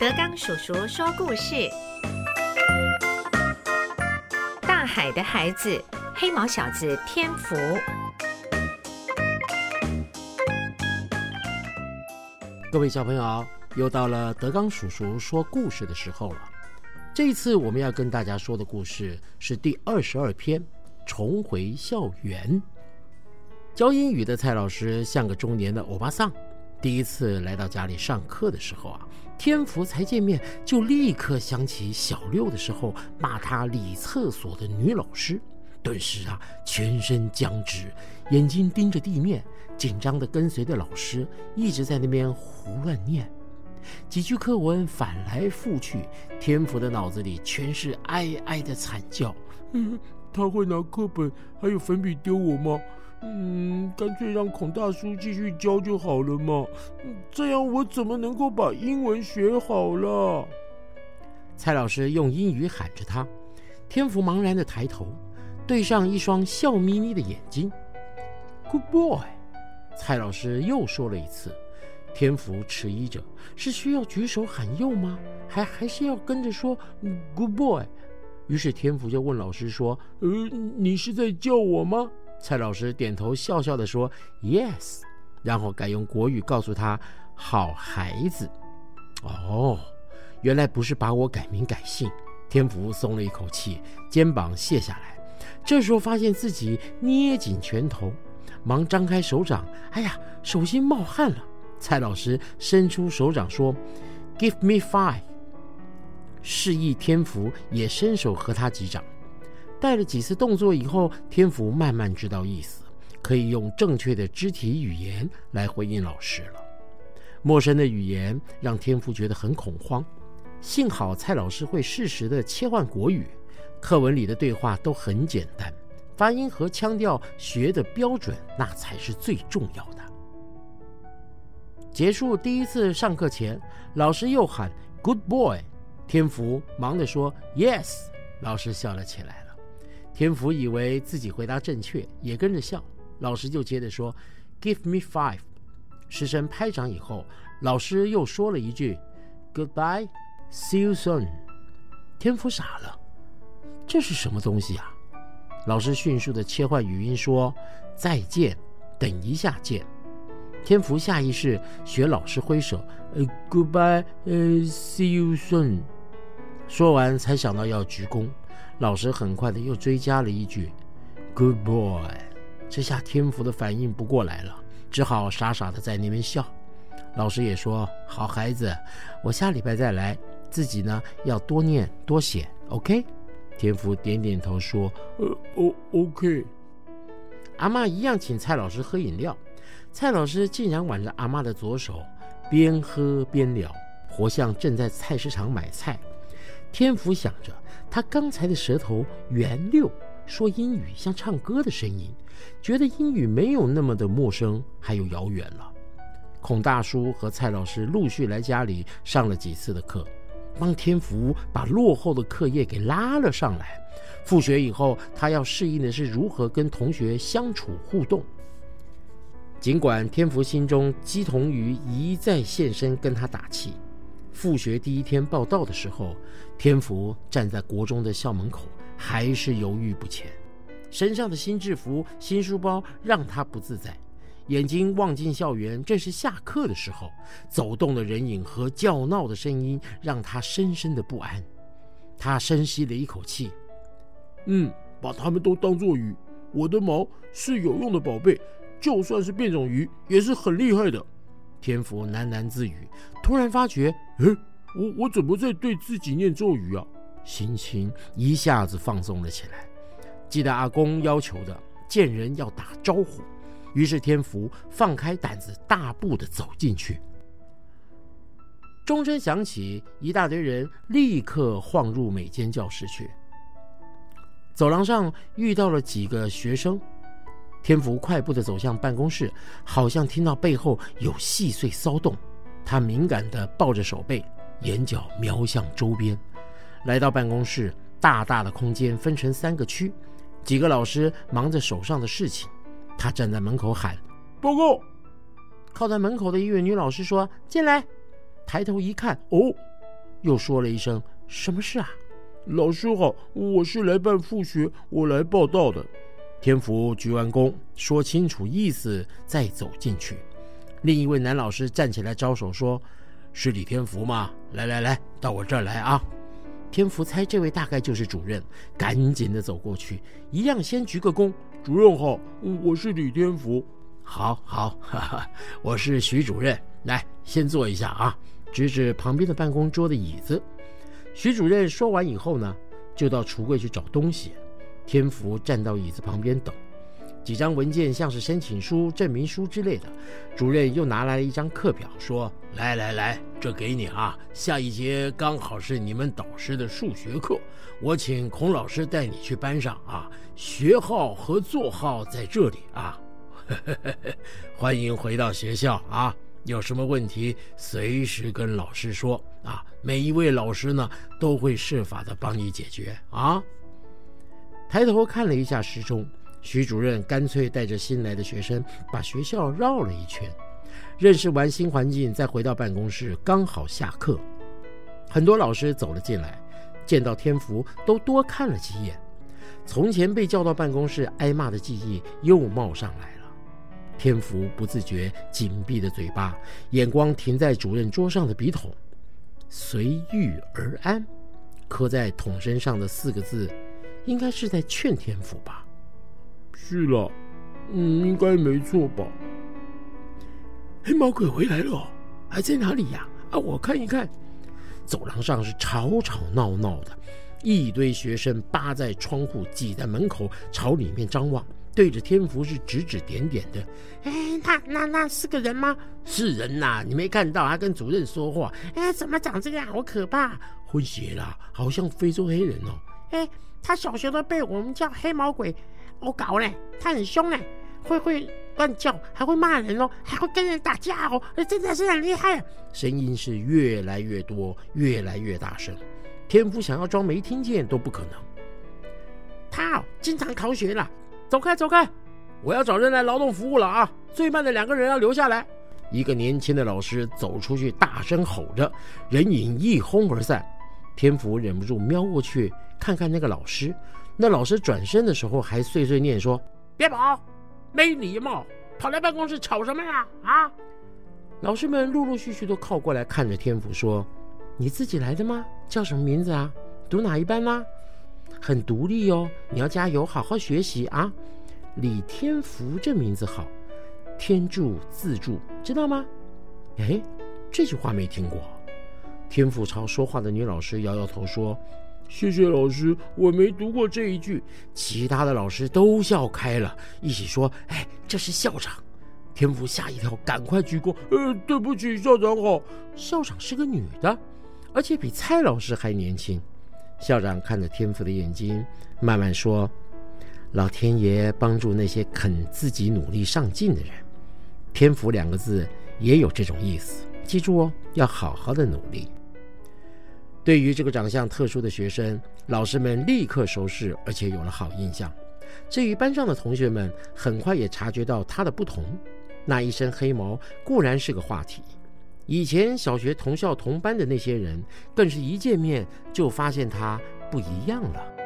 德刚叔叔说故事：大海的孩子，黑毛小子天福。各位小朋友，又到了德刚叔叔说故事的时候了。这一次我们要跟大家说的故事是第二十二篇《重回校园》。教英语的蔡老师像个中年的欧巴桑。第一次来到家里上课的时候啊，天福才见面就立刻想起小六的时候骂他理厕所的女老师，顿时啊全身僵直，眼睛盯着地面，紧张地跟随着老师一直在那边胡乱念几句课文，反来覆去，天福的脑子里全是哀哀的惨叫。嗯，他会拿课本还有粉笔丢我吗？嗯，干脆让孔大叔继续教就好了嘛。这样我怎么能够把英文学好了？蔡老师用英语喊着他，天福茫然的抬头，对上一双笑眯眯的眼睛。Good boy，蔡老师又说了一次。天福迟疑着，是需要举手喊又吗？还还是要跟着说 Good boy？于是天福就问老师说：“呃，你是在叫我吗？”蔡老师点头笑笑的说：“Yes。”然后改用国语告诉他：“好孩子。”哦，原来不是把我改名改姓。天福松了一口气，肩膀卸下来。这时候发现自己捏紧拳头，忙张开手掌。哎呀，手心冒汗了。蔡老师伸出手掌说：“Give me five。”示意天福也伸手和他击掌。带了几次动作以后，天福慢慢知道意思，可以用正确的肢体语言来回应老师了。陌生的语言让天福觉得很恐慌，幸好蔡老师会适时的切换国语，课文里的对话都很简单，发音和腔调学的标准，那才是最重要的。结束第一次上课前，老师又喊 “Good boy”，天福忙的说 “Yes”，老师笑了起来了。天福以为自己回答正确，也跟着笑。老师就接着说：“Give me five。”师生拍掌以后，老师又说了一句：“Goodbye, see you soon。”天福傻了，这是什么东西啊？老师迅速的切换语音说：“再见，等一下见。”天福下意识学老师挥手：“呃，Goodbye, 呃，see you soon。”说完才想到要鞠躬。老师很快的又追加了一句：“Good boy。”这下天福的反应不过来了，只好傻傻的在那边笑。老师也说：“好孩子，我下礼拜再来，自己呢要多念多写，OK？” 天福点点头说：“呃，O OK。”阿妈一样请蔡老师喝饮料，蔡老师竟然挽着阿妈的左手，边喝边聊，活像正在菜市场买菜。天福想着。他刚才的舌头圆溜，说英语像唱歌的声音，觉得英语没有那么的陌生，还有遥远了。孔大叔和蔡老师陆续来家里上了几次的课，帮天福把落后的课业给拉了上来。复学以后，他要适应的是如何跟同学相处互动。尽管天福心中姬同瑜一再现身跟他打气。复学第一天报道的时候，天福站在国中的校门口，还是犹豫不前。身上的新制服、新书包让他不自在，眼睛望进校园，正是下课的时候，走动的人影和叫闹的声音让他深深的不安。他深吸了一口气，嗯，把他们都当作鱼。我的毛是有用的宝贝，就算是变种鱼也是很厉害的。天福喃喃自语，突然发觉，哎，我我怎么在对自己念咒语啊？心情一下子放松了起来。记得阿公要求的，见人要打招呼。于是天福放开胆子，大步的走进去。钟声响起，一大堆人立刻晃入每间教室去。走廊上遇到了几个学生。天福快步的走向办公室，好像听到背后有细碎骚动。他敏感地抱着手背，眼角瞄向周边。来到办公室，大大的空间分成三个区，几个老师忙着手上的事情。他站在门口喊：“报告！”靠在门口的一位女老师说：“进来。”抬头一看，哦，又说了一声：“什么事啊？”老师好，我是来办复学，我来报道的。天福鞠完躬，说清楚意思，再走进去。另一位男老师站起来招手说：“是李天福吗？来来来，到我这儿来啊！”天福猜这位大概就是主任，赶紧的走过去，一样先鞠个躬：“主任好，我是李天福。”“好好，哈哈，我是徐主任。来，先坐一下啊。”指指旁边的办公桌的椅子。徐主任说完以后呢，就到橱柜去找东西。天福站到椅子旁边等。几张文件，像是申请书、证明书之类的。主任又拿来了一张课表，说：“来来来，这给你啊。下一节刚好是你们导师的数学课，我请孔老师带你去班上啊。学号和座号在这里啊。欢迎回到学校啊。有什么问题，随时跟老师说啊。每一位老师呢，都会设法的帮你解决啊。”抬头看了一下时钟。徐主任干脆带着新来的学生把学校绕了一圈，认识完新环境，再回到办公室，刚好下课。很多老师走了进来，见到天福都多看了几眼。从前被叫到办公室挨骂的记忆又冒上来了。天福不自觉紧闭的嘴巴，眼光停在主任桌上的笔筒，“随遇而安”，刻在桶身上的四个字，应该是在劝天福吧。是了，嗯，应该没错吧？黑毛鬼回来了，还在哪里呀？啊，我看一看。走廊上是吵吵闹闹的，一堆学生扒在窗户，挤在门口，朝里面张望，对着天福是指指点点的。哎，那那那是个人吗？是人呐，你没看到他跟主任说话？哎，怎么长这样？好可怕！混血啦，好像非洲黑人哦。哎，他小学都被我们叫黑毛鬼。我搞嘞，他很凶呢，会会乱叫，还会骂人哦，还会跟人打架哦，真的是很厉害。声音是越来越多，越来越大声。天福想要装没听见都不可能。他经常逃学了，走开走开，我要找人来劳动服务了啊！最慢的两个人要留下来。一个年轻的老师走出去，大声吼着，人影一哄而散。天福忍不住瞄过去看看那个老师。那老师转身的时候还碎碎念说：“别跑，没礼貌，跑来办公室吵什么呀？”啊！老师们陆陆续续都靠过来看着天福说：“你自己来的吗？叫什么名字啊？读哪一班呢？很独立哦，你要加油，好好学习啊！李天福这名字好，天助自助，知道吗？哎，这句话没听过。”天福朝说话的女老师摇摇头说。谢谢老师，我没读过这一句。其他的老师都笑开了，一起说：“哎，这是校长。”天福吓一跳，赶快鞠躬：“呃，对不起，校长好。”校长是个女的，而且比蔡老师还年轻。校长看着天福的眼睛，慢慢说：“老天爷帮助那些肯自己努力上进的人。”天福两个字也有这种意思，记住哦，要好好的努力。对于这个长相特殊的学生，老师们立刻熟视，而且有了好印象。至于班上的同学们，很快也察觉到他的不同。那一身黑毛固然是个话题，以前小学同校同班的那些人，更是一见面就发现他不一样了。